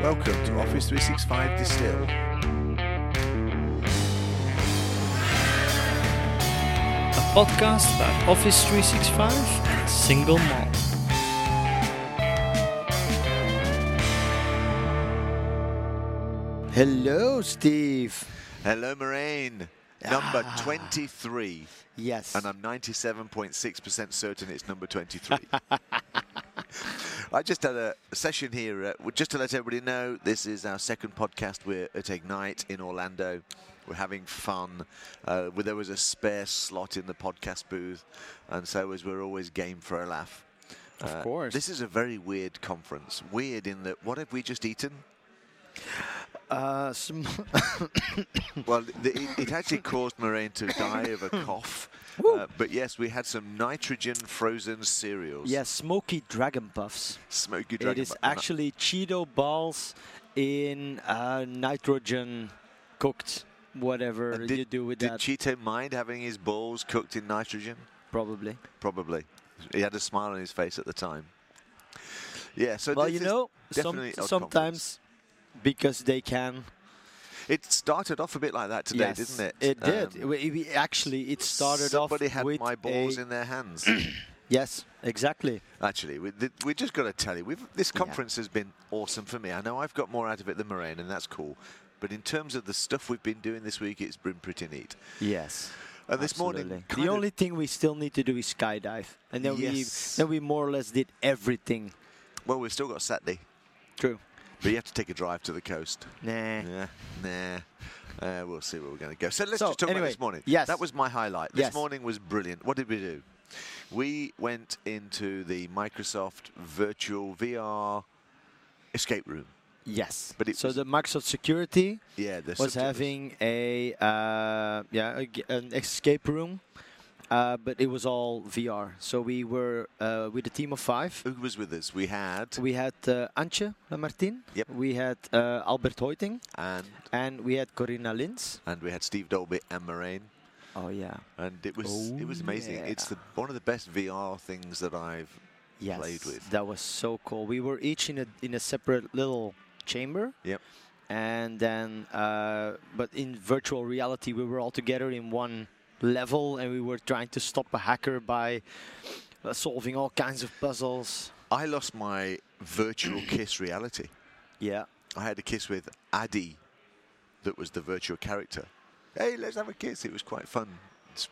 Welcome to Office 365 Distill. A podcast about Office 365 and single malt. Hello, Steve. Hello, Marijn. Number ah. 23. Yes. And I'm 97.6% certain it's number 23. I just had a session here uh, just to let everybody know this is our second podcast. We're at Ignite in Orlando. We're having fun. Uh, there was a spare slot in the podcast booth, and so as we're always game for a laugh. Of Uh, course. This is a very weird conference. Weird in that what have we just eaten? Uh, Well, the, it, it actually caused Marijn to die of a cough. Uh, but yes, we had some nitrogen frozen cereals. yes, smoky dragon puffs. Smoky It dragon. is bu- actually Cheeto balls in uh, nitrogen cooked, whatever did, you do with did that. Did Cheeto mind having his balls cooked in nitrogen? probably. Probably. He had a smile on his face at the time. Yeah, so well, you know, some, sometimes because they can. It started off a bit like that today, yes, didn't it? It did. Um, We- we- actually, it started somebody off had with my balls in their hands. Yes, exactly. Actually, we, th- we just got to tell you, we've, this conference has been awesome for me. I know I've got more out of it than Marijn, and that's cool. But in terms of the stuff we've been doing this week, it's been pretty neat. Yes. And this Absolutely. morning, the only thing we still need to do is skydive, and then Yes. we then we more or less did everything. well, we've still got Saturday, True. But you have to take a drive to the coast. Nah. Yeah, nah. Uh, we'll see where we're going to go. So let's So, just talk about anyway, this morning. yes. That was my highlight. This Yes. morning was brilliant. What did we do? We went into the Microsoft Virtual VR escape room. Yes. But it so the Microsoft security Yeah, was having a uh, yeah a an escape room, uh, but it was all VR. So we were uh, with a team of five. Who was with us? We had We had uh, Antje Lamartine. Yep. We had uh, Albert Hoitingh, and and we had Corinna Lins. and we had Steve Dalby and Marijn, Oh yeah. and it was it Oh, was amazing. It's the one of the best VR things that I've yes, played with. That was so cool. We were each in a in a separate little chamber. Yep. And then, uh, but in virtual reality, we were all together in one level, and we were trying to stop a hacker by uh, solving all kinds of puzzles. I lost my virtual kiss reality. Yeah. I had a kiss with Addy, that was the virtual character. Hey, let's have a kiss. It was quite fun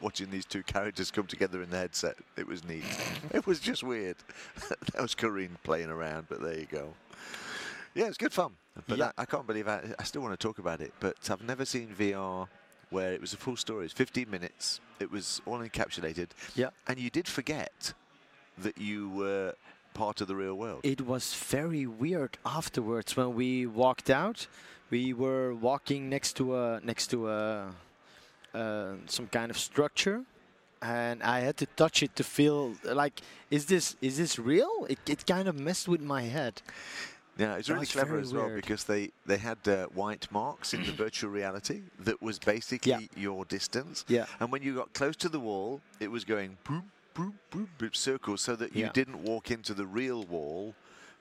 watching these two characters come together in the headset. It was neat. it was just weird. that was Corinne playing around, but there you go. Yeah, it's good fun. But Yeah. that, I can't believe I, I still want to talk about it. But I've never seen VR where it was a full story. It's 15 minutes. It was all encapsulated. Yeah. And you did forget that you were part of the real world. It was very weird afterwards when we walked out. We were walking next to a next to a uh, some kind of structure, and I had to touch it to feel like is this is this real? It it kind of messed with my head. Yeah, it's really clever as well weird. because they, they had uh, white marks in the virtual reality that was basically your distance. Yeah. And when you got close to the wall, it was going boop, boop, boop, boop, circles so that you didn't walk into the real wall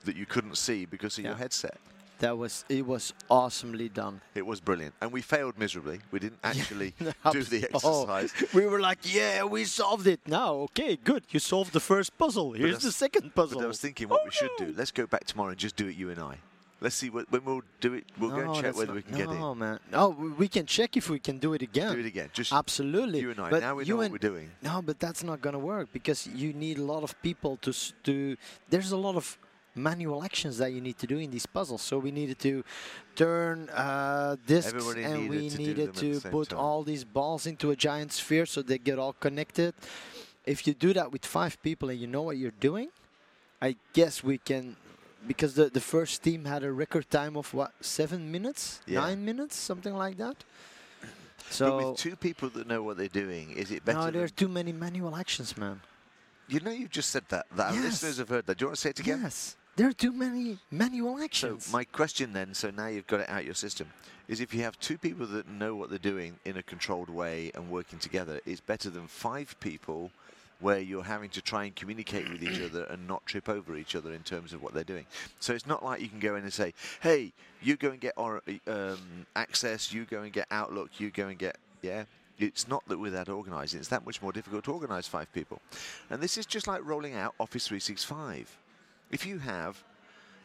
that you couldn't see because of your headset. That was it was awesomely done. It was brilliant. And we failed miserably. We didn't actually do the Oh, exercise. we were like, yeah, we solved it. Now, okay, good. You solved the first puzzle. Here's the second puzzle. But I was thinking what Oh, we should oh, no. do. Let's go back tomorrow and just do it you and I. Let's see what, when we'll do it. We'll go and check whether we can get in. No, man. No, we can check if we can do it again. Do it again. Just Absolutely. you and I. But now we you know what we're doing. No, but that's not gonna work because you need a lot of people to s- to. There's a lot of manual actions that you need to do in these puzzles. So we needed to turn uh, discs, Everybody and needed we to needed them at the to put time. all these balls into a giant sphere so they get all connected. If you do that with five people and you know what you're doing, I guess we can. Because the, the first team had a record time of what seven minutes, Yeah. nine minutes, something like that. but So with two people that know what they're doing, is it better? no, there are too many manual actions, man. you know, you just said that. That Yes. listeners have heard that. Do you want to say it again? Yes, there are too many manual actions. So my question then, so now you've got it out your system, is if you have two people that know what they're doing in a controlled way and working together, it's better than five people where you're having to try and communicate with each other and not trip over each other in terms of what they're doing. So it's not like you can go in and say, "Hey, you go and get or, um, access, you go and get Outlook, you go and get yeah." It's not that we're that organising; it's that much more difficult to organise five people. And this is just like rolling out Office 365. If you have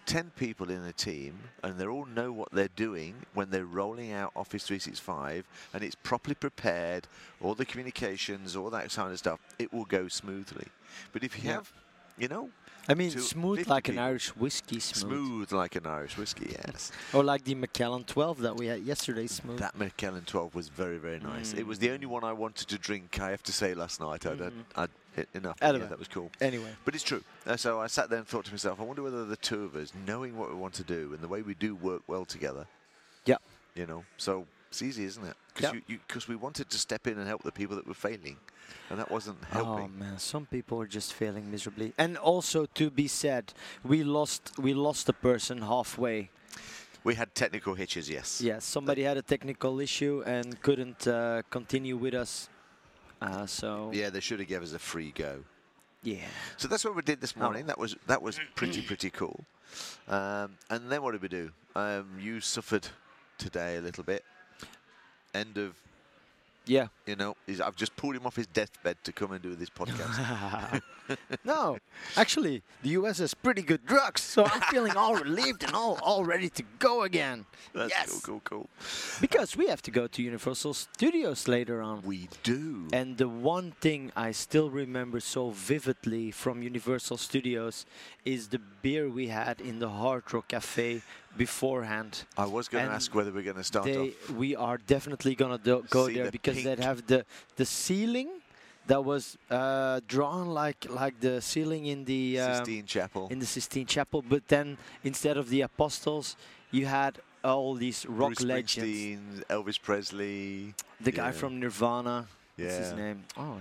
10 people in a team and they all know what they're doing when they're rolling out Office 365 and it's properly prepared, all the communications, all that kind of stuff, it will go smoothly. But if you Yeah. have, you know, I mean, smooth 50 like an. Irish whiskey smooth. smooth like an Irish whiskey, yes. Or like the Macallan 12 that we had yesterday, smooth. That Macallan 12 was very, very nice. It was mm. the only one I wanted to drink, I have to say, last night. I'd, had I'd hit enough. Yeah, that was cool. anyway. But it's true. Uh, so I sat there and thought to myself, I wonder whether the two of us, knowing what we want to do and the way we do work well together, Yeah. you know, so it's easy, isn't it? Because because we wanted to step in and help the people that were failing, and that wasn't helping. Oh man, some people are just failing miserably. And also to be said, we lost we lost a person halfway. we had technical hitches, yes. Yes, somebody had a technical issue and couldn't uh, continue with us. Uh, so Yeah, they should have given us a free go. yeah. So that's what we did this Oh. morning. That was that was pretty pretty cool. Um, and then what did we do? Um, you suffered today a little bit. End of Yeah. you know, he's, I've just pulled him off his deathbed to come and do this podcast. no, actually, the US has pretty good drugs, so I'm feeling all relieved and all, all ready to go again. That's yes, cool, cool, cool. because we have to go to Universal Studios later on. We do. And the one thing I still remember so vividly from Universal Studios is the beer we had in the Hard Rock Cafe beforehand. I was going to ask whether we're going to start They, off. we are definitely gonna do, go See there the because they have the the ceiling that was uh, drawn like like the ceiling in the um, Sistine Chapel. in the Sistine Chapel, but then instead of the apostles, you had all these rock Bruce legends. Elvis Presley. The guy yeah. from Nirvana. What's his name? Oh,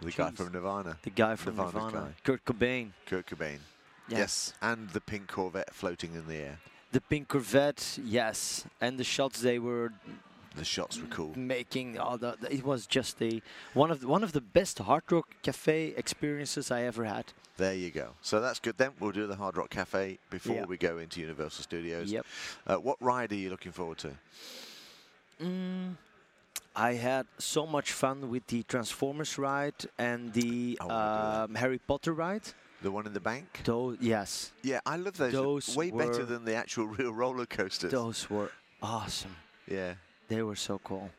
The guy from Nirvana. the guy from Nirvana. guy. Kurt Cobain. Kurt Cobain. Yes. And the pink Corvette floating in the air. The pink Corvette. Yes. And the shots they were The shots were cool. making. Oh, the, it was just a one of the, one of the best Hard Rock Cafe experiences I ever had. There you go. So that's good then. We'll do the Hard Rock Cafe before Yeah. we go into Universal Studios. Yep. Uh, what ride are you looking forward to? Mm, I had so much fun with the Transformers ride and the I um, Harry Potter ride. The one in the bank? Those, yes, Yeah, I love those. Those way better were- than the actual real roller coasters. those were awesome. Yeah. They were so cool.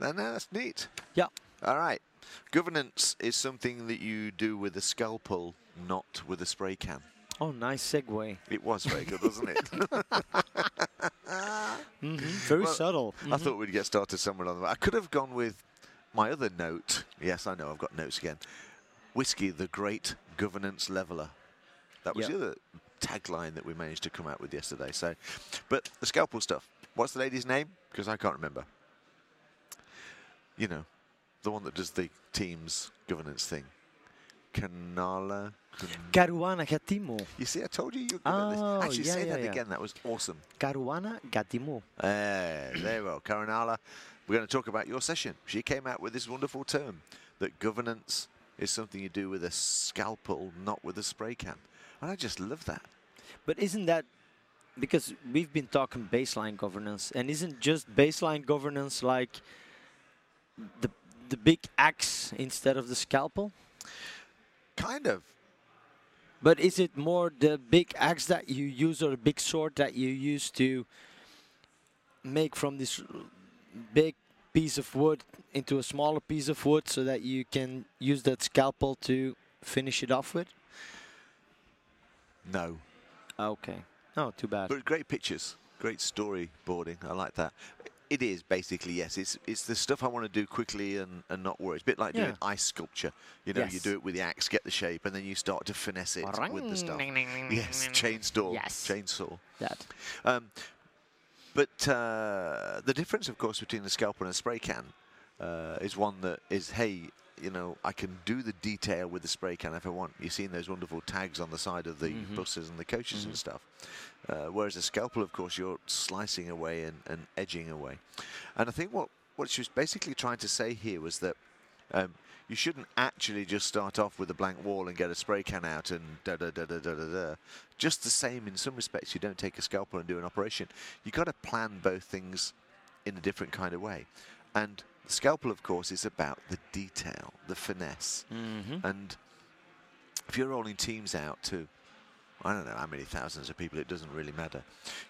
No, no, that's neat. Yeah. All right. Governance is something that you do with a scalpel, not with a spray can. Oh, nice segue. It was very good, wasn't it? hmm Very Well, subtle. I thought we'd get started somewhere on the. way. I could have gone with my other note. Yes, I know I've got notes again. Whiskey, the great governance leveler. That was Yeah. the other tagline that we managed to come out with yesterday. So, but the scalpel stuff. What's the lady's name? Because I can't remember. You know, the one that does the team's governance thing. Kanala. Kan- Karuana Gatimu. You see, I told you you're good at this. Oh, Actually, yeah, say yeah, that yeah. again. That was awesome. Karuana Gatimu. Eh, there we go. Karanala, we're going to talk about your session. She came out with this wonderful term that governance is something you do with a scalpel, not with a spray can. And I just love that. But isn't that because we've been talking baseline governance, and isn't just baseline governance like the the big axe instead of the scalpel? Kind of. But is it more the big axe that you use or the big sword that you use to make from this big piece of wood into a smaller piece of wood so that you can use that scalpel to finish it off with? No. Okay. Oh, too bad. But great pictures, great storyboarding. I like that. It is basically yes. It's it's the stuff I want to do quickly and, and not worry. It's a bit like doing ice sculpture. You know, you do it with the axe, get the shape, and then you start to finesse it with the stuff. Yes, chainsaw. Yes. Chainsaw. that. Um, but uh, the difference, of course, between a scalpel and a spray can uh, is one that is, hey, you know, I can do the detail with the spray can if I want. You've seen those wonderful tags on the side of the Mhm. buses and the coaches and stuff. Uh, whereas a scalpel, of course, you're slicing away and, and edging away. And I think what, what she was basically trying to say here was that Um, you shouldn't actually just start off with a blank wall and get a spray can out and da da da da da da da. Just the same in some respects, you don't take a scalpel and do an operation. You've got to plan both things in a different kind of way. And the scalpel, of course, is about the detail, the finesse. Mm-hmm. And if you're rolling teams out to, I don't know how many thousands of people, it doesn't really matter.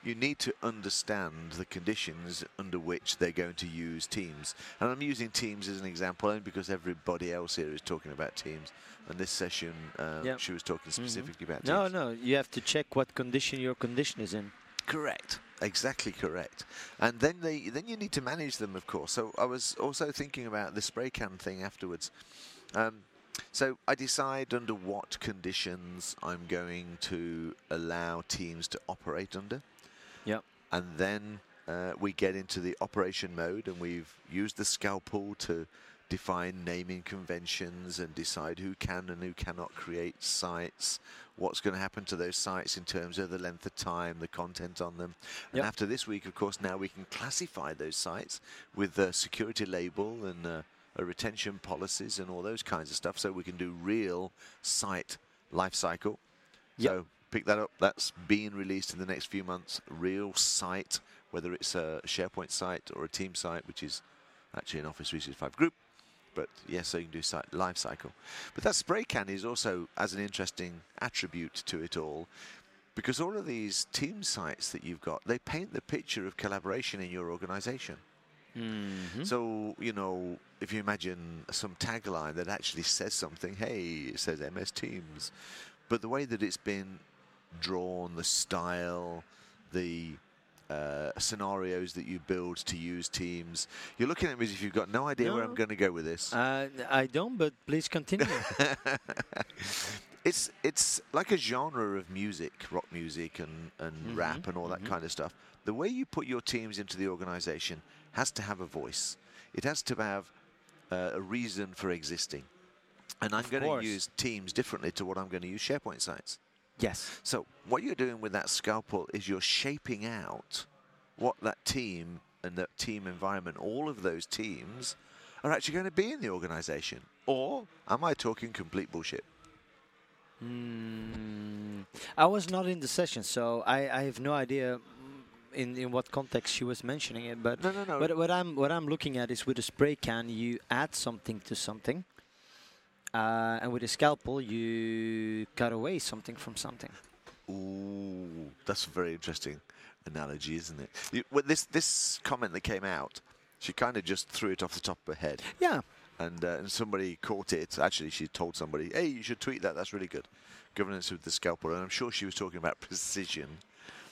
You need to understand the conditions under which they're going to use teams. And I'm using teams as an example only because everybody else here is talking about teams. And this session, um, Yep. she was talking specifically about No, teams. no, you have to check what condition your condition is in. Correct. Exactly correct. And then they then you need to manage them, of course. So I was also thinking about the spray can thing afterwards. Um, so I decide under what conditions I'm going to allow teams to operate under, Yep. and then uh, we get into the operation mode, and we've used the scalpel to define naming conventions and decide who can and who cannot create sites, what's going to happen to those sites in terms of the length of time, the content on them. And Yep. after this week, of course, now we can classify those sites with a security label and uh, a retention policies and all those kinds of stuff, so we can do real site life cycle. Yep. So pick that up. That's being released in the next few months. Real site, whether it's a SharePoint site or a team site, which is actually an Office 365 group. But yes, so you can do site life cycle. But that spray can is also as an interesting attribute to it all, because all of these team sites that you've got, they paint the picture of collaboration in your organization. Mm-hmm. So, you know, if you imagine some tagline that actually says something, hey, it says MS Teams, but the way that it's been drawn, the style, the uh, scenarios that you build to use Teams, you're looking at me as if you've got no idea where I'm going to go with this. Uh, I don't, but please continue. it's it's like a genre of music, rock music and, and rap and all that kind of stuff. The way you put your teams into the organization has to have a voice. It has to have uh, a reason for existing. And I'm going to use teams differently to what I'm going to use SharePoint sites. yes. So what you're doing with that scalpel is you're shaping out what that team and that team environment, all of those teams, are actually going to be in the organization. Or am I talking complete bullshit? Mm, I was not in the session, so I, I have no idea in, in what context she was mentioning it. But No, no, no. But what I'm what I'm looking at is with a spray can, you add something to something, uh, and with a scalpel, you cut away something from something. Ooh, that's a very interesting analogy, isn't it? You, well, this this comment that came out, she kind of just threw it off the top of her head, Yeah, and uh, and somebody caught it. Actually, she told somebody, "Hey, you should tweet that. That's really good." Governance with the scalpel, and I'm sure she was talking about precision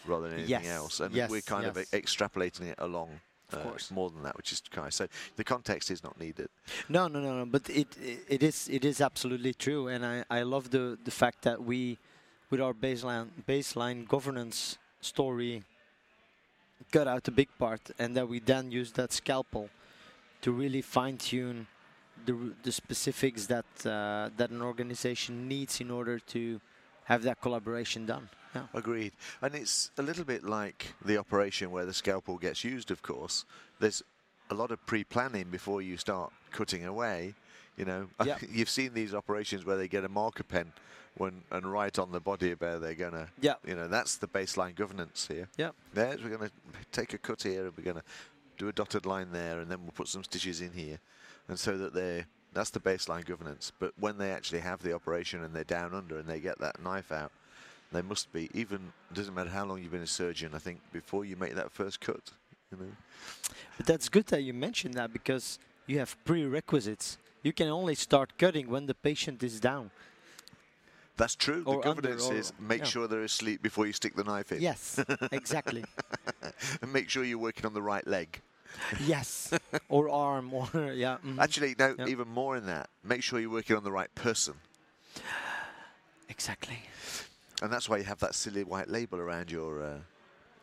rather than anything Yes, else. And yes, we're kind of yes. e- extrapolating it along. Of uh, more than that, which is kind of so the context is not needed. no, no, no, no. But it, it it is it is absolutely true, and I I love the the fact that we, with our baseline baseline governance story, cut out the big part, and that we then use that scalpel to really fine tune the the specifics that uh, that an organization needs in order to have that collaboration done. Yeah. Agreed. And it's a little bit like the operation where the scalpel gets used, of course. There's a lot of pre planning before you start cutting away. You know, Yeah. you've seen these operations where they get a marker pen when, and write on the body where they're going to, Yeah. you know, that's the baseline governance here. Yeah. There's, we're going to take a cut here and we're going to do a dotted line there and then we'll put some stitches in here. And so that they're, that's the baseline governance. But when they actually have the operation and they're down under and they get that knife out, they must be even doesn't matter how long you've been a surgeon. I think before you make that first cut, you know. But that's good that you mentioned that because you have prerequisites. You can only start cutting when the patient is down. That's true. Or the governance is make yeah. sure they're asleep before you stick the knife in. Yes, exactly. and make sure you're working on the right leg. yes, or arm, or yeah. mhm. Actually, no, Yeah. even more in that. Make sure you're working on the right person. exactly. And that's why you have that silly white label around your uh,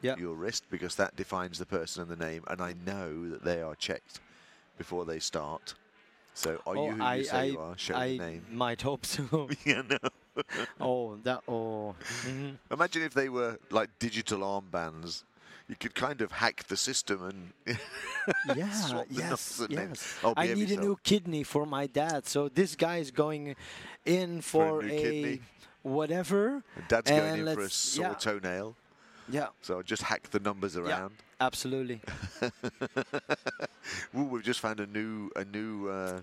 Yeah. your wrist because that defines the person and the name. And I know that they are checked before they start. So are oh, you who I, you say I, you are? Show I the name. might hope so. yeah, no. oh, that. Oh. mhm. Imagine if they were like digital armbands. you could kind of hack the system and Yeah, swap the yes, and yes. oh, I need a new kidney for my dad. So this guy is going in for, new a, kidney. Whatever. And Dad's going in for a sore yeah. toenail, Yeah, so just hack the numbers around. Yeah, absolutely. Ooh, we've just found a new a new uh,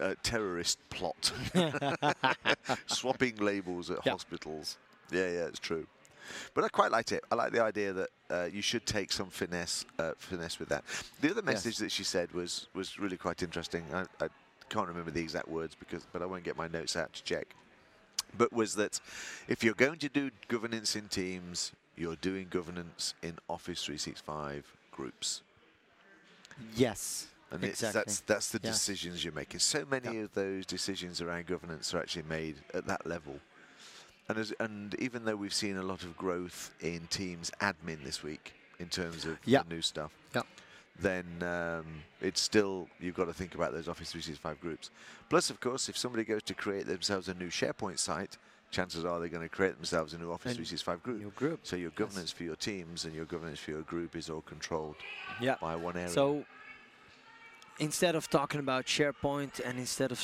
uh, terrorist plot, swapping labels at Yeah. hospitals. Yeah, yeah, it's true. But I quite liked it. I like the idea that uh, you should take some finesse uh, finesse with that. The other message that she said was was really quite interesting. I, I can't remember the exact words because, but I won't get my notes out to check. But was that if you're going to do governance in teams, you're doing governance in Office 365 groups. Yes, And it's, exactly. that's that's the Yeah. decisions you're making. So many Yeah. of those decisions around governance are actually made at that level. And as, and even though we've seen a lot of growth in Teams admin this week in terms of the new stuff, Yeah. Then um, it's still you've got to think about those Office 365 groups. Plus, of course, if somebody goes to create themselves a new SharePoint site, chances are they're going to create themselves a new Office And 365 group. new group. So your governance for your teams and your governance for your group is all controlled Yeah. by one area. So instead of talking about SharePoint and instead of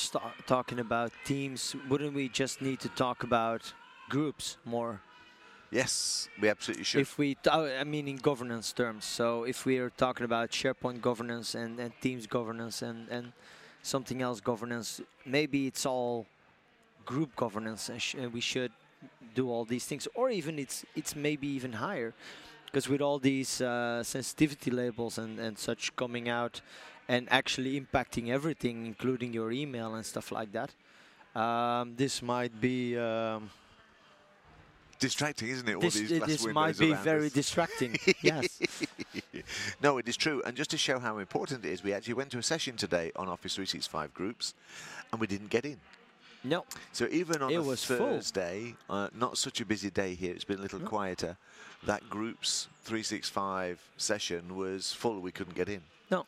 talking about teams, wouldn't we just need to talk about groups more? Yes, we absolutely should. If we, I mean, in governance terms. So if we are talking about SharePoint governance and, and Teams governance and, and something else governance, maybe it's all group governance, and, sh- and we should do all these things, or even it's it's maybe even higher, because with all these uh, sensitivity labels and and such coming out, and actually impacting everything, including your email and stuff like that. Um, this might be um, distracting, isn't it? All this, these uh, this might be very us. distracting. yes. no, it is true. And just to show how important it is, we actually went to a session today on Office 365 groups, and we didn't get in. No. So even on It a was. Thursday, uh, not such a busy day here, it's been a little No. quieter. That group's 365 session was full. We couldn't get in. No.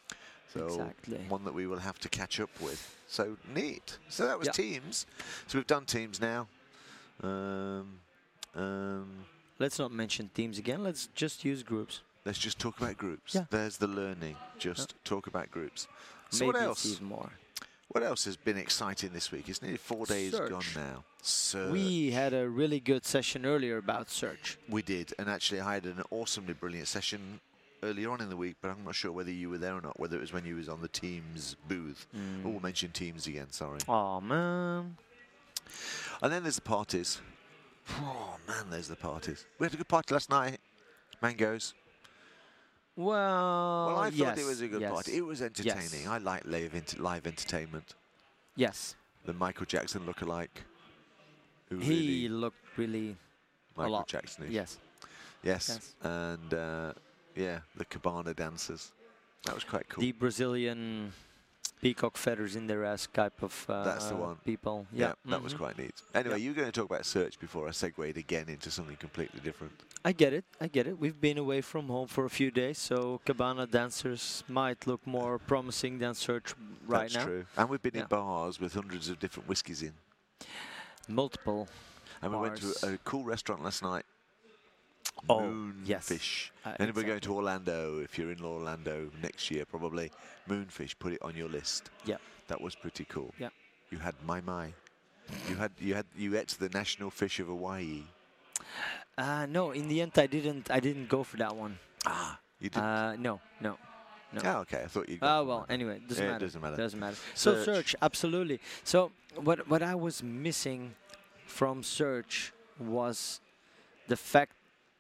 So Exactly. one that we will have to catch up with. So neat. So that was Yeah. Teams. So we've done Teams now. Um, um, Let's not mention teams again. Let's just use groups. let's just talk about groups. Yeah. There's the learning. Just talk about groups. So Maybe what else? more. What else has been exciting this week? It's nearly four days gone now. Search. We had a really good session earlier about search. We did, and actually I had an awesomely brilliant session earlier on in the week, but I'm not sure whether you were there or not, whether it was when you was on the Teams booth. Mm. Oh, we'll mention Teams again, sorry. Oh man. And then there's the parties. Oh, man, there's the parties. We had a good party last night. Mangoes. Well, well, I thought yes, it was a good yes, party. It was entertaining. I like live, ent- live entertainment. Yes, The Michael Jackson lookalike. Who he really looked really. Michael lot. Jackson. Yes. Yes. Yes. And uh, yeah, the Cabana dancers. That was quite cool. The Brazilian peacock feathers in their ass type of uh, That's the one. people. yeah, Yeah, that was mhm. quite neat. Anyway, Yeah. you were going to talk about search before I segued again into something completely different. I get it. I get it. We've been away from home for a few days, so cabana dancers might look more promising than search right That's now. true. And we've been in bars with hundreds of different whiskies in. Multiple. And we went Bars. to a cool restaurant last night. Oh, yes. Moonfish. Uh, and if we're going to Orlando, if you're in Orlando next year, probably Moonfish. Put it on your list. Yeah. That was pretty cool. Yeah. You had my my. You had you had you ate the national fish of Hawaii. Uh, no, in the end, I didn't. I didn't go for that one. Ah, you did. Uh, no, no. no. oh, okay. I thought you. Oh well. Anyway, doesn't Yeah, it matter. doesn't matter. Doesn't matter. So Search. search, absolutely. So what what I was missing from search was the fact.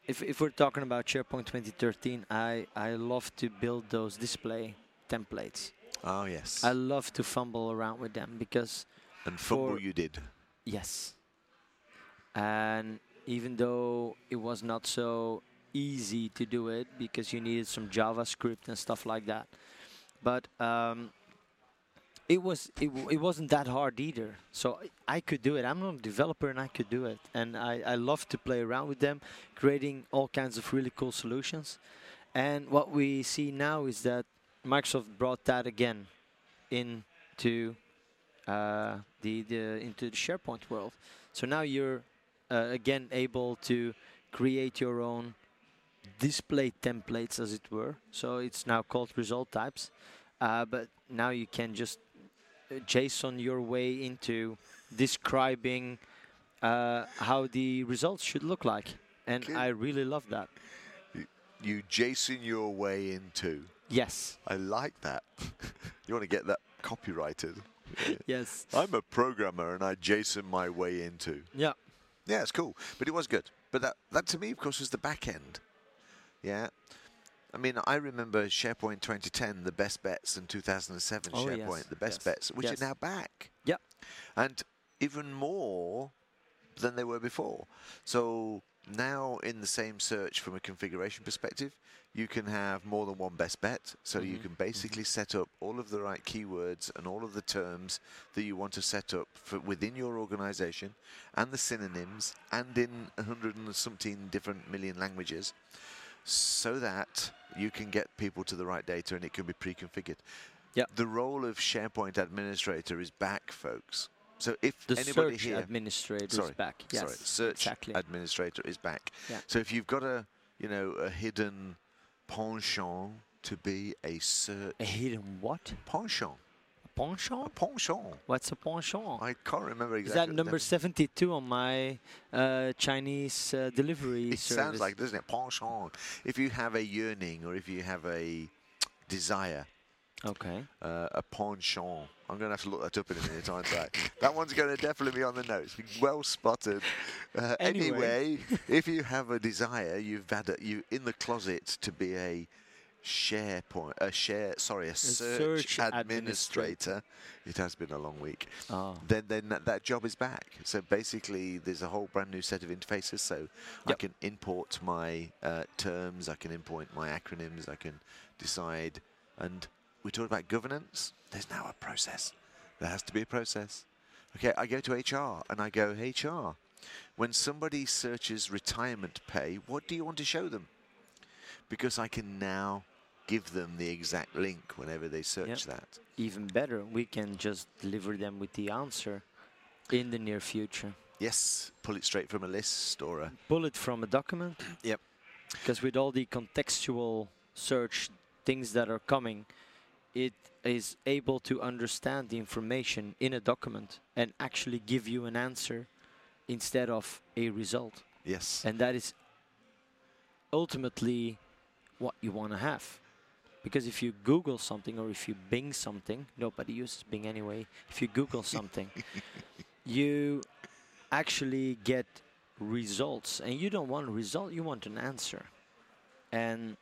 If if we're talking about SharePoint 2013, I I love to build those display templates. Oh yes. I love to fumble around with them because and fumble you did. Yes. And even though it was not so easy to do it because you needed some JavaScript and stuff like that, but um, it was it, it wasn't that hard either. So I, I could do it. I'm not a developer and I could do it. And I, I love to play around with them, creating all kinds of really cool solutions. And what we see now is that Microsoft brought that again into uh, the, the into the SharePoint world. So now you're uh, again able to create your own display templates, as it were. So it's now called result types. Uh, but now you can just JSON your way into describing uh, how the results should look like. And. I really love that. You Jason, your way into. Yes. I like that. you want to get that copyrighted. Yes. I'm a programmer and I Jason my way into. Yeah. Yeah, it's cool, but it was good. But that, that to me, of course, was the back end. Yeah. I mean, I remember SharePoint 2010, the best bets, and 2007 Oh, SharePoint, yes, the best yes, bets, which yes. are now back. Yeah. And even more than they were before. So now, in the same search from a configuration perspective, you can have more than one best bet. So you Mhm, can basically set up all of the right keywords and all of the terms that you want to set up for within your organization and the synonyms and in 100 and something different million languages so that you can get people to the right data and it can be pre-configured. Yep. The role of SharePoint administrator is back, folks. So if The anybody search here, administrator sorry, is back. Yes. sorry, search exactly. administrator is back. Yeah. So if you've got a, you know, a hidden penchant to be a search a hidden what? penchant, A penchant? a penchant. What's a penchant? I can't remember exactly. Is that number 72 on my uh, Chinese uh, delivery It service? sounds like, doesn't it? Penchant. If you have a yearning or if you have a desire, Okay. uh, a penchant. I'm going to have to look that up in a minute, aren't I? that one's going to definitely be on the notes. Well spotted. Uh, Anyway. anyway, if you have a desire, you've had a, you in the closet to be a SharePoint, a share, sorry, a, search, search administrator. It has been a long week. Oh. Then, then that, that job is back. So basically, there's a whole brand new set of interfaces. So I can import my uh, terms, I can import my acronyms, I can decide. And we talked about governance. There's now a process. There has to be a process. Okay, I go to HR and I go, HR, when somebody searches retirement pay, what do you want to show them? Because I can now give them the exact link whenever they search that. Even better, we can just deliver them with the answer in the near future. Yes, pull it straight from a list or a. Pull it from a document. Yep. Because with all the contextual search things that are coming, it is able to understand the information in a document and actually give you an answer instead of a result. Yes. And that is ultimately what you want to have. Because if you Google something or if you Bing something, nobody uses Bing anyway. If you Google something, you actually get results. And you don't want a result, you want an answer. And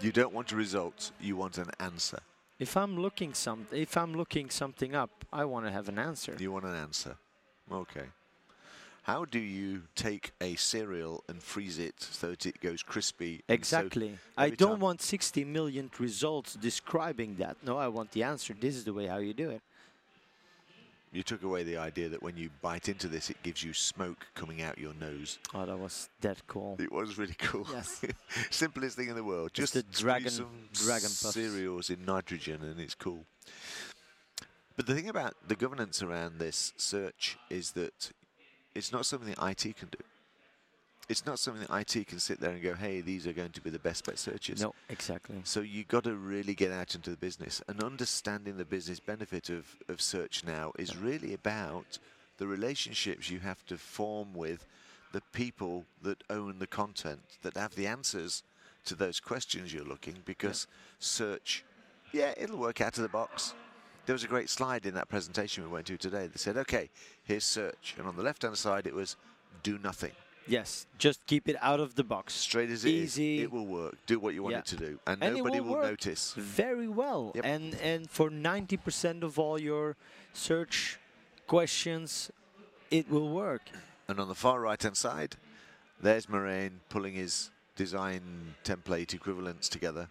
You don't want a result, you want an answer. if I'm looking some if I'm looking something up, I want to have an answer. You want an answer. Okay. How do you take a cereal and freeze it so that it goes crispy? Exactly. I don't want 60 million results describing that. No, I want the answer. This is the way how you do it. you took away the idea that when you bite into this, it gives you smoke coming out your nose. Oh, that was that cool. It was really cool. Yes. Simplest thing in the world. It's Just the dragon- some dragon puffs. cereals in nitrogen, and it's cool. But the thing about the governance around this search is that it's not something that IT can do. It's not something that IT can sit there and go, "Hey, these are going to be the best bet searches." No, exactly. So you've got to really get out into the business and understanding the business benefit of, of search now is really about the relationships you have to form with the people that own the content that have the answers to those questions you're looking because search yeah it'll work out of the box there was a great slide in that presentation we went to today that said okay here's search and on the left hand side it was do nothing Yes, just keep it out of the box. straight as it is, Easy. it will work do what you want Yeah. it to do and, And nobody will will notice Very well. Yep. And and for 90% of all your search questions, it will work. And on the far right hand side, there's Marijn pulling his design template equivalents together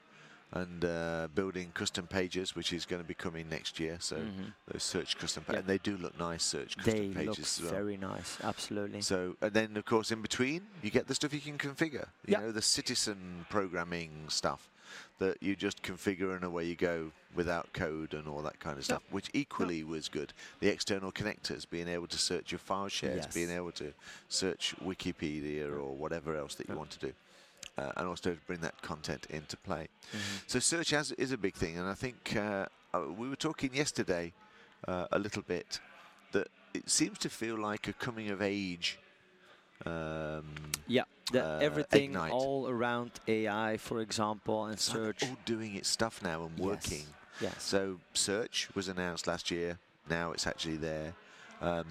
and uh, building custom pages, which is going to be coming next year. So Mhm. those search custom Yep. pages, and they do look nice search custom They look pages as well. very nice. Absolutely. So, and then of course in between, you get the stuff you can configure. You Yeah. know, the citizen programming stuff that you just configure and away you go without code and all that kind of stuff, which equally was good. The external connectors, being able to search your file shares, being able to search Wikipedia or whatever else that you want to do. Uh, and also to bring that content into play. Mm-hmm. So search has, is a big thing, and I think uh, uh, we were talking yesterday uh, a little bit that it seems to feel like a coming of age. Um, Yeah, the, uh, everything Ignite. all around AI, for example, and it's like search. all doing its stuff now and Yes, working. Yes. So search was announced last year. Now it's actually there. Um,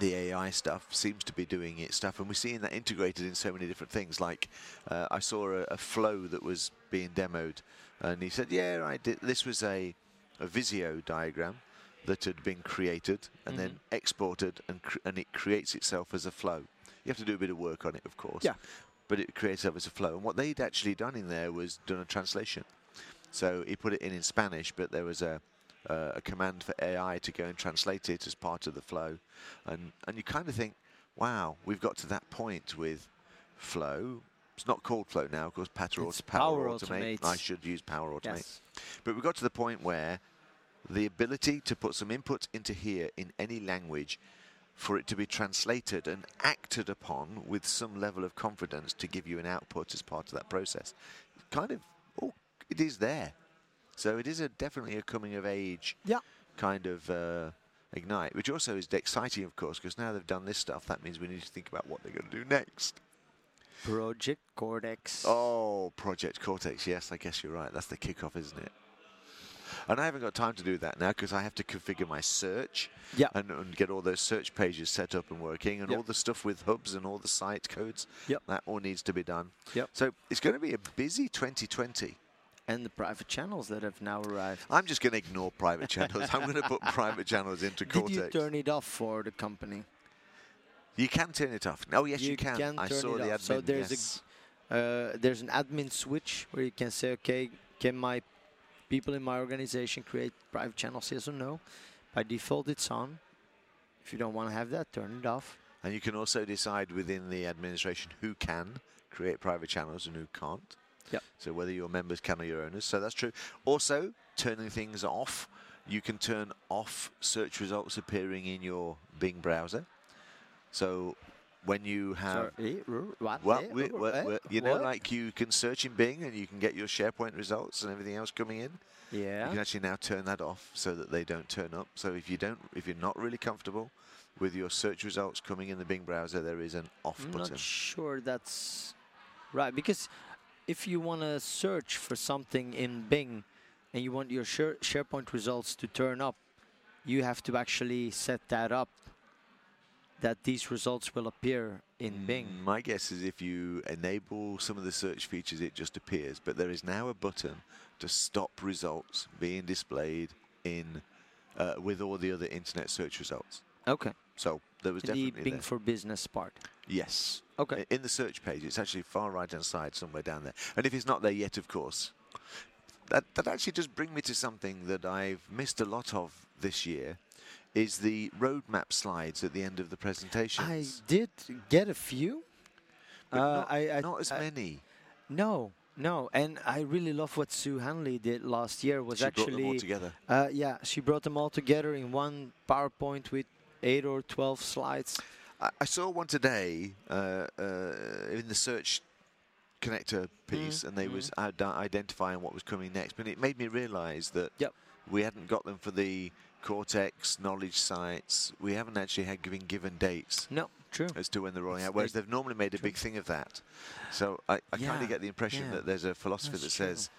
the AI stuff seems to be doing its stuff, and we're seeing that integrated in so many different things. Like uh, I saw a, a flow that was being demoed, and he said, "Yeah, I did. This was a, a Visio diagram that had been created and then exported, and cr- and it creates itself as a flow. You have to do a bit of work on it, of course. Yeah. But it creates itself as a flow. And what they'd actually done in there was done a translation. So he put it in in Spanish, but there was a uh, a command for AI to go and translate it as part of the flow, and and you kind of think, wow, we've got to that point with Flow. It's not called Flow now, of course. Power, Power Automate. Automate. I should use Power Automate. yes. But we got to the point where the ability to put some input into here in any language for it to be translated and acted upon with some level of confidence to give you an output as part of that process. Kind of, oh, it is there. So it is a definitely a coming of age Yeah. kind of uh, ignite, which also is exciting, of course, because now they've done this stuff. That means we need to think about what they're going to do next. Project Cortex. Oh, Project Cortex. Yes, I guess you're right. That's the kickoff, isn't it? And I haven't got time to do that now because I have to configure my search Yeah. and, and get all those search pages set up and working and Yep. all the stuff with hubs and all the site codes. Yep. That all needs to be done. Yep. So it's going to be a busy 2020. And the private channels that have now arrived. I'm just going to ignore private channels. I'm going to put private channels into Did Cortex. you turn it off for the company? You can turn it off. Oh, yes, you, You can. can I saw the off. admin. So there's a- yes. Uh, there's an admin switch where you can say, okay, can my people in my organization create private channels? Yes or no? By default, it's on. If you don't want to have that, turn it off. And you can also decide within the administration who can create private channels and who can't. Yep. So whether your members can or your owners. So that's true. Also, turning things off. You can turn off search results appearing in your Bing browser. So when you have Sorry, well, Eh, we, we- eh, we- you know, what? like you can search in Bing and you can get your SharePoint results and everything else coming in. Yeah, you can actually now turn that off so that they don't turn up. So if you don't, if you're not really comfortable with your search results coming in the Bing browser, there is an off I'm button. not sure that's right because if you want to search for something in Bing and you want your Share- SharePoint results to turn up, you have to actually set that up that these results will appear in Bing. Mm, My guess is if you enable some of the search features, it just appears. But there is now a button to stop results being displayed in uh, with all the other internet search results. Okay. So there was The definitely Bing there. for Business part. Yes. Okay. In the search page, it's actually far right hand side, somewhere down there. And if it's not there yet, of course, that that actually does bring me to something that I've missed a lot of this year, is the roadmap slides at the end of the presentation. I did get a few. but uh, not, I- I- not as I- many. No, no, and I really love what Sue Hanley did last year. Was She brought them all actually together. Uh, yeah, she brought them all together in one PowerPoint with eight or twelve slides. I, I saw one today uh, uh, in the search connector piece, Mm, and they was ide- identifying what was coming next. But it made me realise that Yep. we hadn't got them for the Cortex knowledge sites. We haven't actually had been given dates No, true. as to when they're rolling out. Whereas they- they've normally made a True. big thing of that. So I, I kind of get the impression yeah. that there's a philosophy That's that true. says.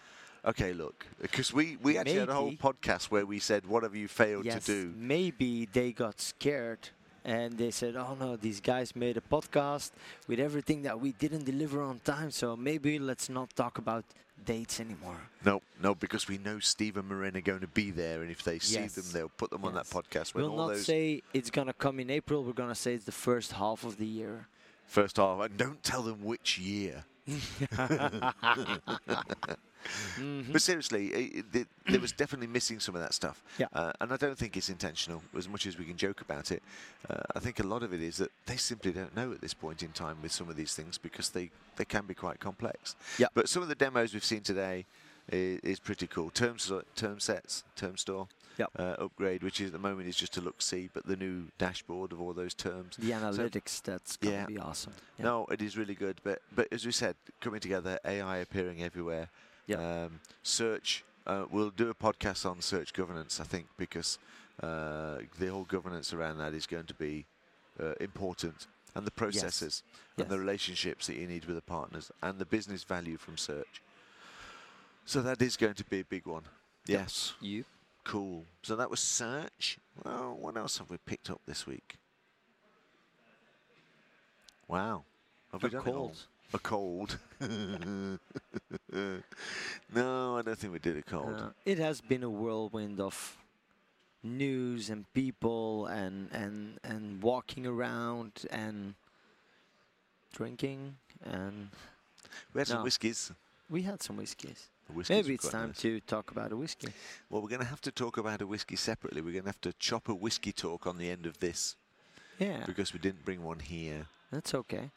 Okay, look, because we, we actually had a whole podcast where we said, "What have you failed yes, to do?" maybe they got scared and they said, "Oh no, these guys made a podcast with everything that we didn't deliver on time, so maybe let's not talk about dates anymore." No, no, because we know Steve and Marijn are going to be there, and if they see them, they'll put them on that podcast. We'll all not those say it's gonna come in April. We're gonna say it's the first half of the year. first half, and don't tell them which year. Mhm. But seriously, it, it, there was definitely missing some of that stuff. Yeah. Uh, and I don't think it's intentional, as much as we can joke about it. Uh, I think a lot of it is that they simply don't know at this point in time with some of these things because they, they can be quite complex. Yeah. But some of the demos we've seen today is, is pretty cool. Term, term sets, term store. Yep. uh, upgrade, which is at the moment is just a look see, but the new dashboard of all those terms. The analytics, that's gonna Yeah. be awesome. Yeah. No, it is really good. But but as we said, coming together, AI appearing everywhere. Yep. Um, search. Uh, we'll do a podcast on search governance, I think, because uh, the whole governance around that is going to be uh, important, and the processes and the relationships that you need with the partners, and the business value from search. So that is going to be a big one. Yes. You? Cool. So that was search. Well, what else have we picked up this week? Wow. Have A we done cold. A cold. no, I don't think we did it cold. Uh, it has been a whirlwind of news and people and and and walking around and drinking and we had some whiskies. we had some whiskies Maybe it's time nice. to talk about a whiskey. Well, we're going to have to talk about a whiskey separately. We're going to have to chop a whiskey talk on the end of this Yeah, because we didn't bring one here. that's okay.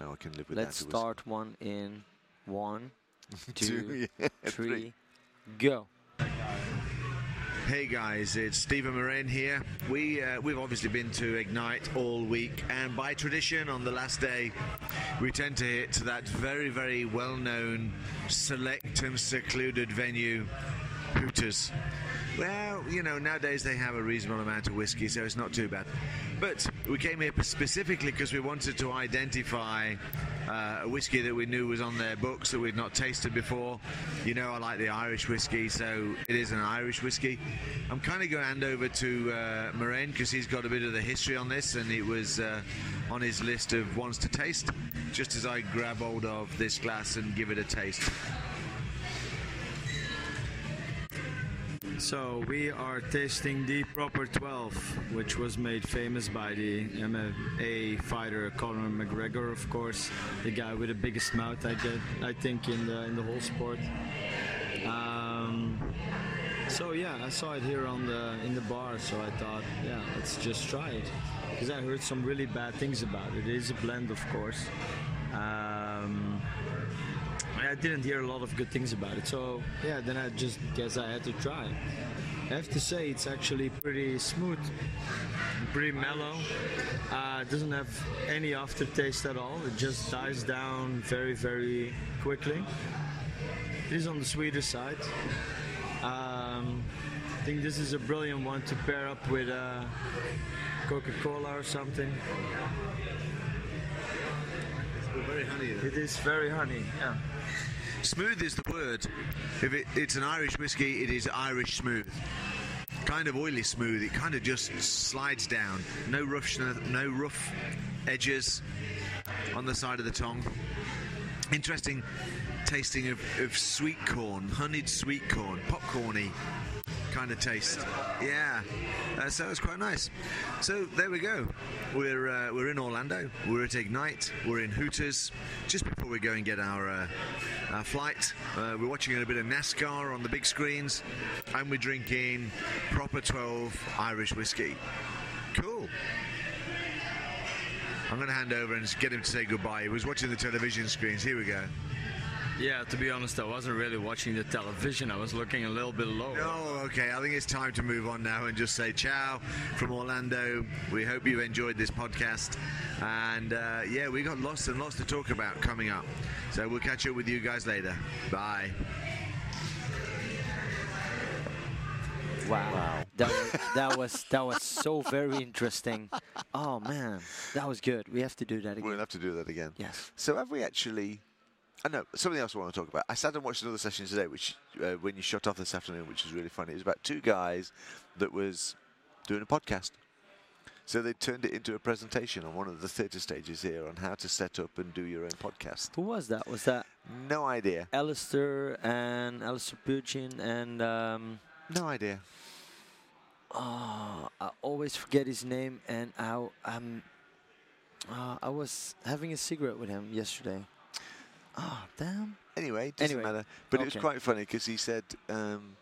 No, I can live with Let's that. start one in one, Two, two, three, go. Hey guys, it's Steve and Marijn here. We uh, we've obviously been to Ignite all week, and by tradition, on the last day, we tend to hit that very very well-known, select and secluded venue, Hooters. Well, you know, nowadays they have a reasonable amount of whiskey, so it's not too bad. But we came here specifically because we wanted to identify uh, a whiskey that we knew was on their books that we'd not tasted before. You know, I like the Irish whiskey, so it is an Irish whiskey. I'm kind of going to hand over to uh, Marijn because he's got a bit of the history on this, and it was uh, on his list of ones to taste. Just as I grab hold of this glass and give it a taste. So we are tasting the Proper 12, which was made famous by the MMA fighter Conor McGregor, of course, the guy with the biggest mouth I get, I think, in the in the whole sport. Um, so yeah, I saw it here on the in the bar, so I thought, yeah, let's just try it, because I heard some really bad things about it. It is a blend, of course. I didn't hear a lot of good things about it. So yeah, then I just guess I had to try. I have to say it's actually pretty smooth, pretty mellow. Uh, it doesn't have any aftertaste at all. It just dies down very, very quickly. It is on the sweeter side. Um, I think this is a brilliant one to pair up with uh, Coca-Cola or something. It's very honey. It is very honey. Yeah. Smooth is the word. If it, it's an Irish whiskey, it is Irish smooth. Kind of oily smooth. It kind of just slides down. No rough, no rough edges on the side of the tongue. Interesting tasting of, of sweet corn, honeyed sweet corn, popcorny kind of taste. Yeah, uh, so it's quite nice. So there we go. We're uh, we're in Orlando. We're at Ignite. We're in Hooters. Just before we go and get our uh, our flight, uh, we're watching a bit of NASCAR on the big screens, and we're drinking proper 12 Irish whiskey. Cool. I'm going to hand over and get him to say goodbye. He was watching the television screens. Here we go. Yeah, to be honest, I wasn't really watching the television. I was looking a little bit low. Oh, okay. I think it's time to move on now and just say ciao from Orlando. We hope you enjoyed this podcast. And uh, yeah, we got lots and lots to talk about coming up. So we'll catch up with you guys later. Bye. Wow. That was, that was that was so very interesting. Oh man, that was good. We have to do that again. We'll have to do that again. Yes. So have we actually? I know something else I want to talk about. I sat and watched another session today, which uh, when you shut off this afternoon, which was really funny. It was about two guys that was doing a podcast. So they turned it into a presentation on one of the theatre stages here on how to set up and do your own podcast. Who was that? Was that No idea. Alistair and Alistair Pugin and um, No idea. oh, I always forget his name and I um, uh, I was having a cigarette with him yesterday. Oh damn. Anyway, doesn't Anyway, matter. But it was quite funny because he said, um,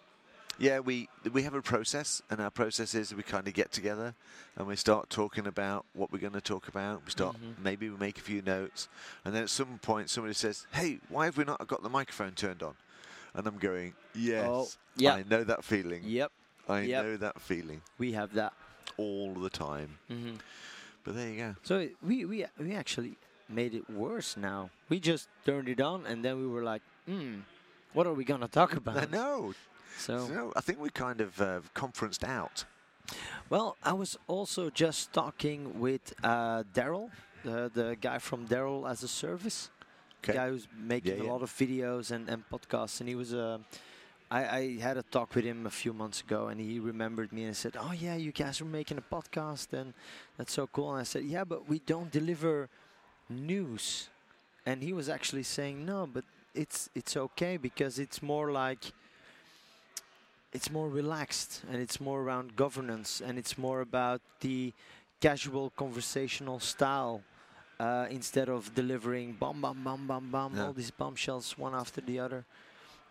"Yeah, we we have a process, and our process is we kind of get together and we start talking about what we're going to talk about. We start Mhm. maybe we make a few notes, and then at some point somebody says, "Hey, why have we not got the microphone turned on?" And I'm going, "Yes, Oh, yeah. I know that feeling. Yep. I Yep. know that feeling We have that. all the time. hmm But there you go. So we we we actually made it worse now. We just turned it on and then we were like, hmm, what are we gonna talk about? I know. So No, I think we kind of uh, conferenced out. well, I was also just talking with uh, Darrell, the the guy from Darrell as a Service. Okay. guy who's making Yeah, a yeah. lot of videos and, and podcasts and he was uh, I, I had a talk with him a few months ago and he remembered me and said oh yeah you guys are making a podcast and that's so cool and I said yeah but we don't deliver news and he was actually saying no but it's it's okay because it's more like it's more relaxed and it's more around governance and it's more about the casual conversational style uh, instead of delivering bomb, bomb, bomb, bomb, bomb, Yeah. all these bombshells one after the other.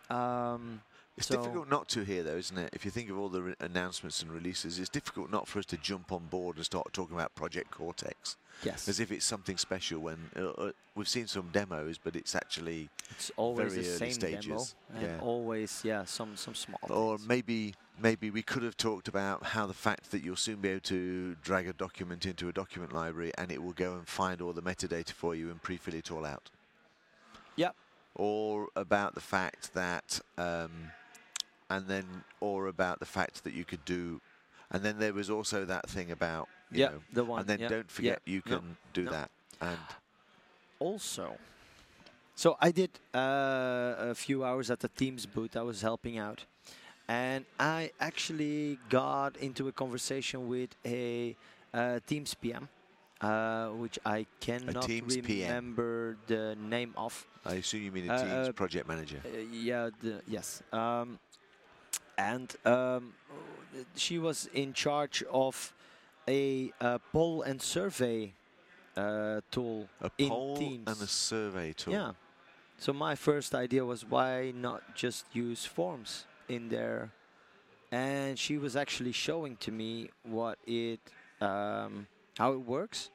Um, It's So- difficult not to hear, though, isn't it? If you think of all the announcements and releases, it's difficult not for us to jump on board and start talking about Project Cortex yes, as if it's something special. When uh, uh, we've seen some demos, but it's actually, it's always very the same demo, stages, and yeah. always yeah some some small. or things. maybe maybe we could have talked about how the fact that you'll soon be able to drag a document into a document library and it will go and find all the metadata for you and pre-fill it all out. Yep. Or about the fact that, um, and then, or about the fact that you could do, and then there was also that thing about, you yeah, know, the one. and then yeah, don't forget yeah, you can do that. And also. So I did uh, a few hours at the Teams booth. I was helping out, and I actually got into a conversation with a uh, Teams PM, uh, which I cannot Teams PM. remember the name of. I assume you mean a Uh, Teams uh, project manager. Uh, yeah, the, yes. Um, and um, she was in charge of a uh, poll and survey uh, tool A in poll Teams. and a survey tool. Yeah. So my first idea was why not just use forms in there, and she was actually showing to me what it, um, how it works,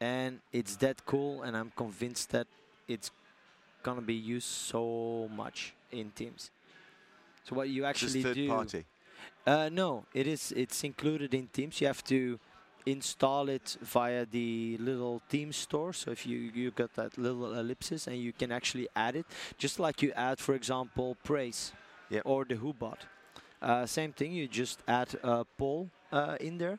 and it's that cool, and I'm convinced that it's gonna be used so much in Teams. So what you Just actually third do? party. Uh, no, it is. It's included in Teams. You have to install it via the little Teams store. So if you you got that little ellipsis, and you can actually add it, just like you add, for example, Praise Yep. or the WhoBot. Uh, same thing. You just add a poll uh, in there.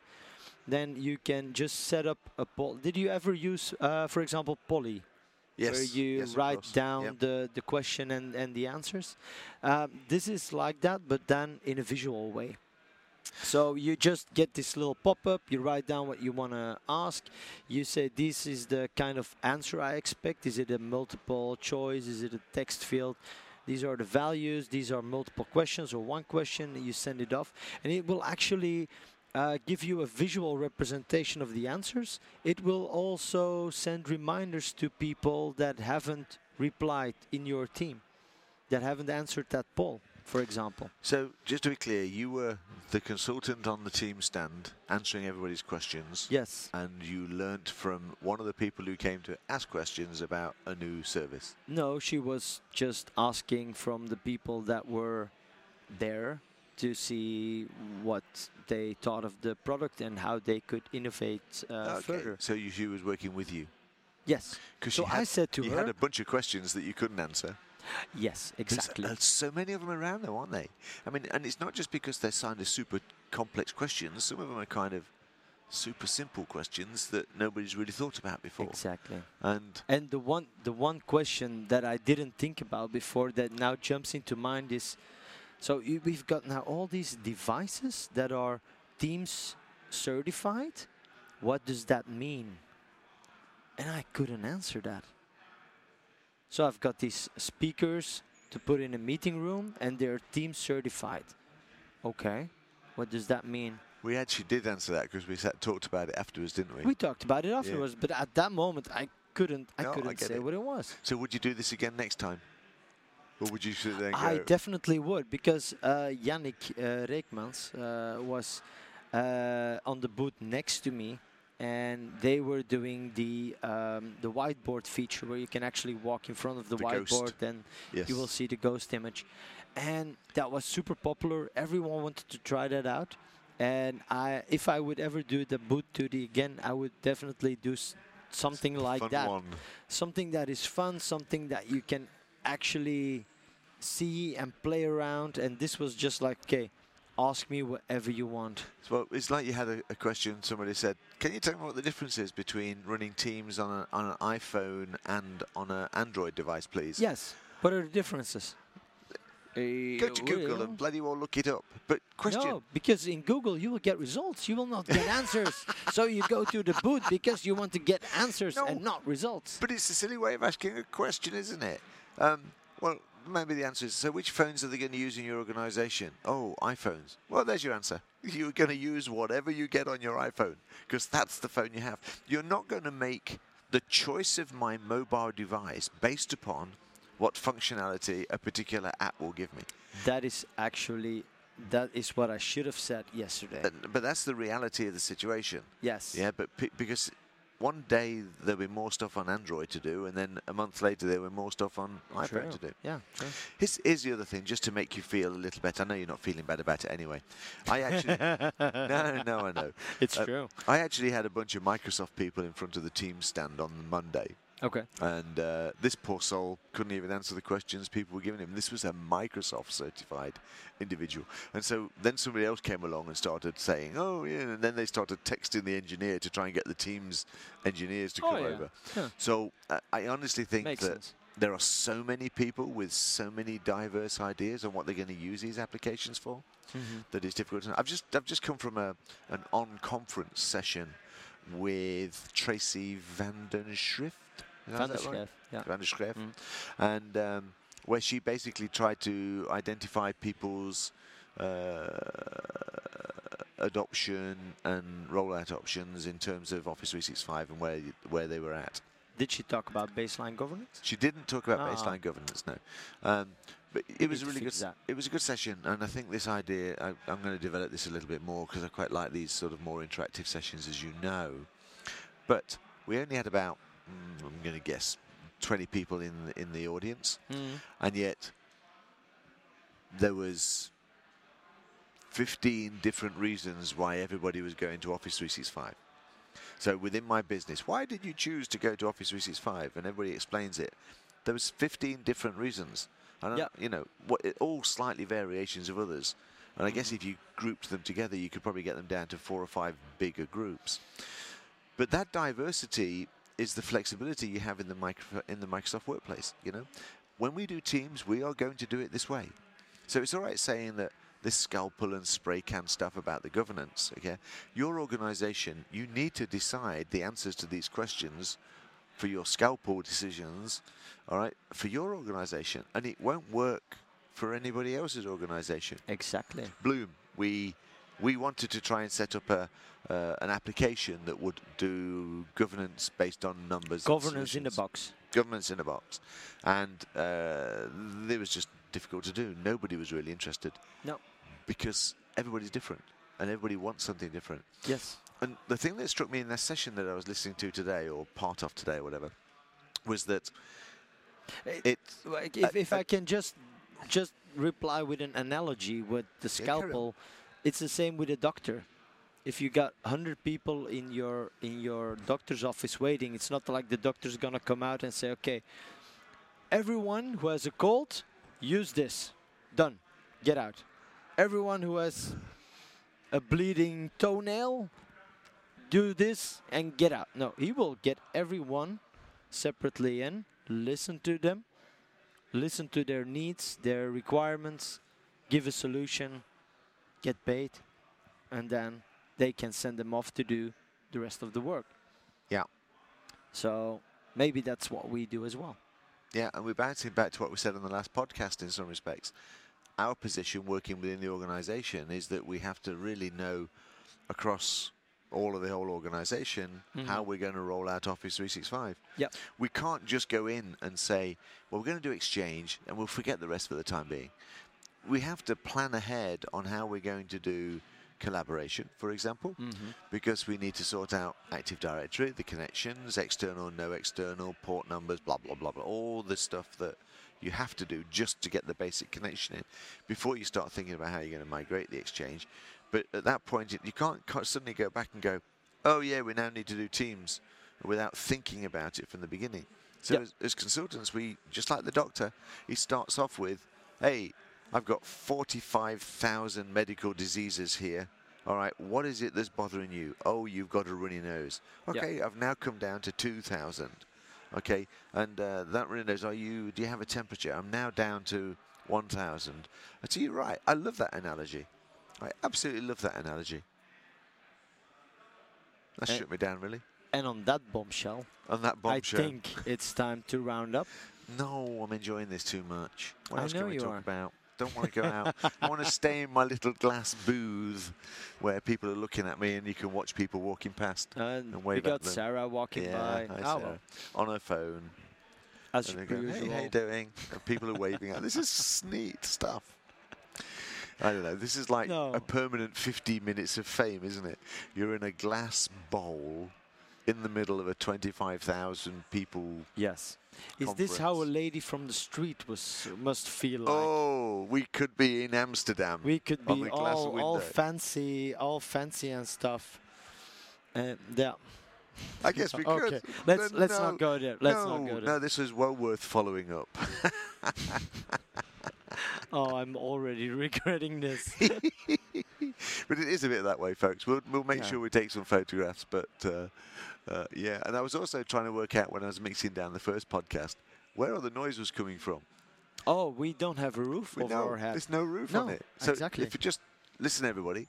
Then you can just set up a poll. Did you ever use, uh, for example, Polly? Yes. where you yes, write down Yep. the, the question and, and the answers. Um, this is like that, but then in a visual way. So you just get this little pop-up, you write down what you want to ask, you say this is the kind of answer I expect, is it a multiple choice, is it a text field, these are the values, these are multiple questions or one question, you send it off, and it will actually uh, give you a visual representation of the answers. It will also send reminders to people that haven't replied in your team, that haven't answered that poll, for example. So, just to be clear, you were the consultant on the team stand answering everybody's questions, Yes. and you learnt from one of the people who came to ask questions about a new service. No, she was just asking from the people that were there to see what they thought of the product and how they could innovate uh, further. So, you, she was working with you. Yes. Because So I said to you her, had a bunch of questions that you couldn't answer. yes, There's, exactly. uh, so many of them around, though, aren't they? I mean, and it's not just because they're signed as super complex questions. Some of them are kind of super simple questions that nobody's really thought about before. Exactly. And And the one the one question that I didn't think about before that now jumps into mind is so you, we've got now all these devices that are Teams certified. What does that mean? And I couldn't answer that. So I've got these speakers to put in a meeting room and they're Teams certified. Okay. What does that mean? we actually did answer that because we sat, talked about it afterwards, didn't we? We talked about it afterwards, but at that moment I couldn't I No, couldn't get say it. what it was. So would you do this again next time? Would you sit there and I definitely would because uh, Yannick uh, Reekmans uh, was uh, on the booth next to me, and they were doing the um, the whiteboard feature where you can actually walk in front of the, The ghost. whiteboard and Yes. you will see the ghost image. And that was super popular. Everyone wanted to try that out. And I, if I would ever do the boot duty again, I would definitely do s- something like Fun that. one. Something that is fun, something that you can actually see and play around. And this was just like, okay, ask me whatever you want. Well, it's like you had a, a question. Somebody said, "Can you tell me what the difference is between running Teams on, a, on an iPhone and on an Android device, please?" Yes. What are the differences? Uh, go to Google and bloody well look it up. But question: No, because in Google you will get results. You will not get answers. So you go to the booth because you want to get answers No. and not results. But it's a silly way of asking a question, isn't it? Um, well, maybe the answer is so which phones are they going to use in your organization? Oh, iPhones. Well, there's your answer. You're going to use whatever you get on your iPhone because that's the phone you have. You're not going to make the choice of my mobile device based upon what functionality a particular app will give me. That is actually that is what I should have said yesterday. But, but that's the reality of the situation. yes. Yeah, but p- because one day there'll be more stuff on Android to do, and then a month later there will be more stuff on iPhone True. to do. Yeah. True. Here's, here's the other thing, just to make you feel a little better. I know you're not feeling bad about it anyway. I actually, no, no, I know. It's Uh, true. I actually had a bunch of Microsoft people in front of the team stand on Monday, Okay. and uh, this poor soul couldn't even answer the questions people were giving him. This was a Microsoft certified individual. And so then somebody else came along and started saying, oh, yeah, and then they started texting the engineer to try and get the team's engineers to Oh, come yeah. over. Yeah. So uh, I honestly think Makes that sense. there are so many people with so many diverse ideas on what they're going to use these applications for Mm-hmm. that it's difficult to I've just I've just come from a an on conference session with Tracy Van den Schyff. Is that Van der right? Yeah. Van. Mm. And um, where she basically tried to identify people's uh, adoption and rollout options in terms of Office 365 and where where they were at. Did she talk about baseline governance? She didn't talk about Ah. baseline governance, no. Um, but it We was a really good. that. It was a good session, and I think this idea. I, I'm going to develop this a little bit more because I quite like these sort of more interactive sessions, as you know. But we only had about, mm, I'm going to guess, 20 people in the, in the audience, Mm. and yet there was 15 different reasons why everybody was going to Office 365. So within my business, why did you choose to go to Office 365? And everybody explains it. There was 15 different reasons. And Yeah. you know, what, it, all slightly variations of others. And I Mm-hmm. guess if you grouped them together, you could probably get them down to four or five bigger groups. But that diversity is the flexibility you have in the micro, in the Microsoft workplace. You know, when we do Teams, we are going to do it this way. So it's all right saying that this scalpel and spray can stuff about the governance. Okay, your organisation, you need to decide the answers to these questions for your scalpel decisions. All right, for your organisation, and it won't work for anybody else's organisation. Exactly. Bloom, we we wanted to try and set up a uh, an application that would do governance based on numbers. Governance in the box. Governance in a box, and uh, it was just difficult to do. Nobody was really interested No. because everybody's different and everybody wants something different. Yes. And the thing that struck me in that session that I was listening to today, or part of today, or whatever, was that it. Like, if, Uh, if uh, I can just just reply with an analogy with the Yeah, scalpel, it's the same with a doctor. If you got 100 people in your in your doctor's office waiting, it's not like the doctor's gonna come out and say, "Okay, everyone who has a cold, use this. Done. Get out. Everyone who has a bleeding toenail, do this and get out." No, he will get everyone separately in, listen to them, listen to their needs, their requirements, give a solution, get paid, and then they can send them off to do the rest of the work. Yeah. So maybe that's what we do as well. Yeah, and we're bouncing back to what we said on the last podcast in some respects. Our position working within the organisation is that we have to really know across all of the whole organisation mm-hmm. how we're going to roll out Office 365. Yep. We can't just go in and say, well, we're going to do Exchange and we'll forget the rest for the time being. We have to plan ahead on how we're going to do collaboration, for example, Mhm. because we need to sort out Active Directory, the connections, external, no external, port numbers, blah, blah, blah, blah, all the stuff that you have to do just to get the basic connection in before you start thinking about how you're going to migrate the Exchange. But at that point, it- you can't, can't suddenly go back and go, oh, yeah, we now need to do Teams without thinking about it from the beginning. So Yep. as, as consultants, we, just like the doctor, he starts off with, hey, I've got 45,000 medical diseases here. All right, what is it that's bothering you? Oh, you've got a runny nose. Yeah. Okay, I've now come down to 2,000. Okay, and uh, that runny nose, are you, do you have a temperature? I'm now down to 1,000. I tell you right, I love that analogy. I absolutely love that analogy. That Eh, shut me down, really. And on that bombshell, On that bombshell. I think it's time to round up. No, I'm enjoying this too much. What I else know can we you talk are. about? Don't want to go out. I want to stay in my little glass booth where people are looking at me and you can watch people walking past. Uh, and And we wave at got them. Sarah walking yeah, by. hi, Oh, Sarah. on her phone. as And go, hey, usual. how you doing? And people are waving at. This is neat stuff. I don't know. This is like No. a permanent 50 minutes of fame, isn't it? You're in a glass bowl in the middle of a 25,000 people. Yes. Is this how a lady from the street was must feel like? Oh, we could be in Amsterdam. we could be all, all fancy, all fancy and stuff. And yeah. I guess we okay. could. Let's No, let's no, not go there. Let's no, not go there. no, this is well worth following up. Oh, I'm already regretting this. but it is a bit that way, folks. We'll, we'll make Yeah. sure we take some photographs. But uh, uh, yeah, and I was also trying to work out when I was mixing down the first podcast where all the noise was coming from. oh, we don't have a roof We over our head. there's no roof on it. So exactly. if you just listen, everybody.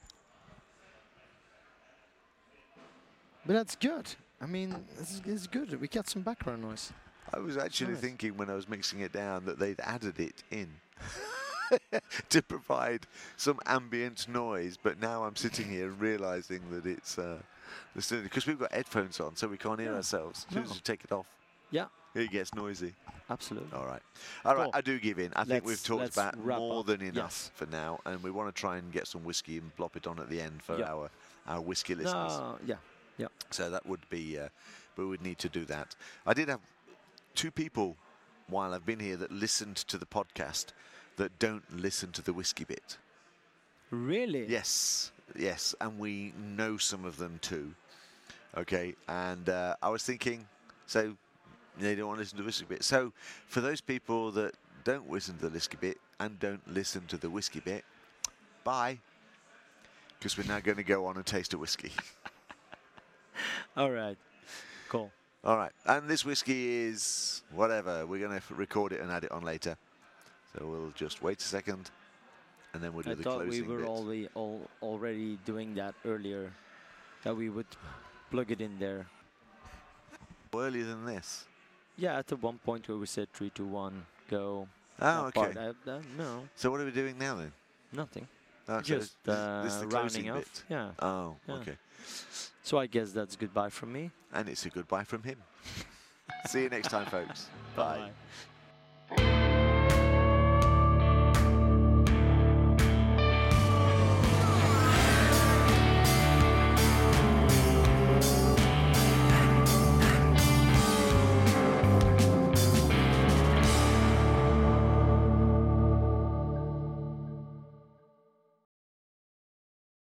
But that's good. I mean, it's, it's good. We got some background noise. I was actually Nice. thinking when I was mixing it down that they'd added it in to provide some ambient noise. But now I'm sitting here realizing that it's uh, because we've got headphones on, so we can't hear Yeah. ourselves. As soon as No. you take it off, Yeah, it gets noisy. absolutely. All right, all right. I do give in. I think we've talked about more up. than enough Yes. for now, and we want to try and get some whiskey and plop it on at the end for Yeah. our our whiskey listeners. No, yeah, yeah. So that would be, uh, we would need to do that. I did have two people while I've been here that listened to the podcast that don't listen to the whiskey bit. Really? Yes, yes, and we know some of them too. Okay, and uh, I was thinking, so they don't want to listen to the whiskey bit. So for those people that don't listen to the whiskey bit and don't listen to the whiskey bit, bye. Because we're now going to go on and taste a whiskey. All right. Cool. All right, and this whiskey is whatever. We're going to record it and add it on later. So we'll just wait a second, and then we'll do I the thought we were already already doing that earlier. That we would plug it in there. Earlier than this. Yeah, at the one point where we said 3, 2, 1, go. Oh, okay. part, uh, no, So what are we doing now then? nothing. Oh, Just uh, this rounding closing off. bit. Yeah. Oh, Yeah. okay. So I guess that's goodbye from me. And it's a goodbye from him. See you next time, folks. Bye. Bye.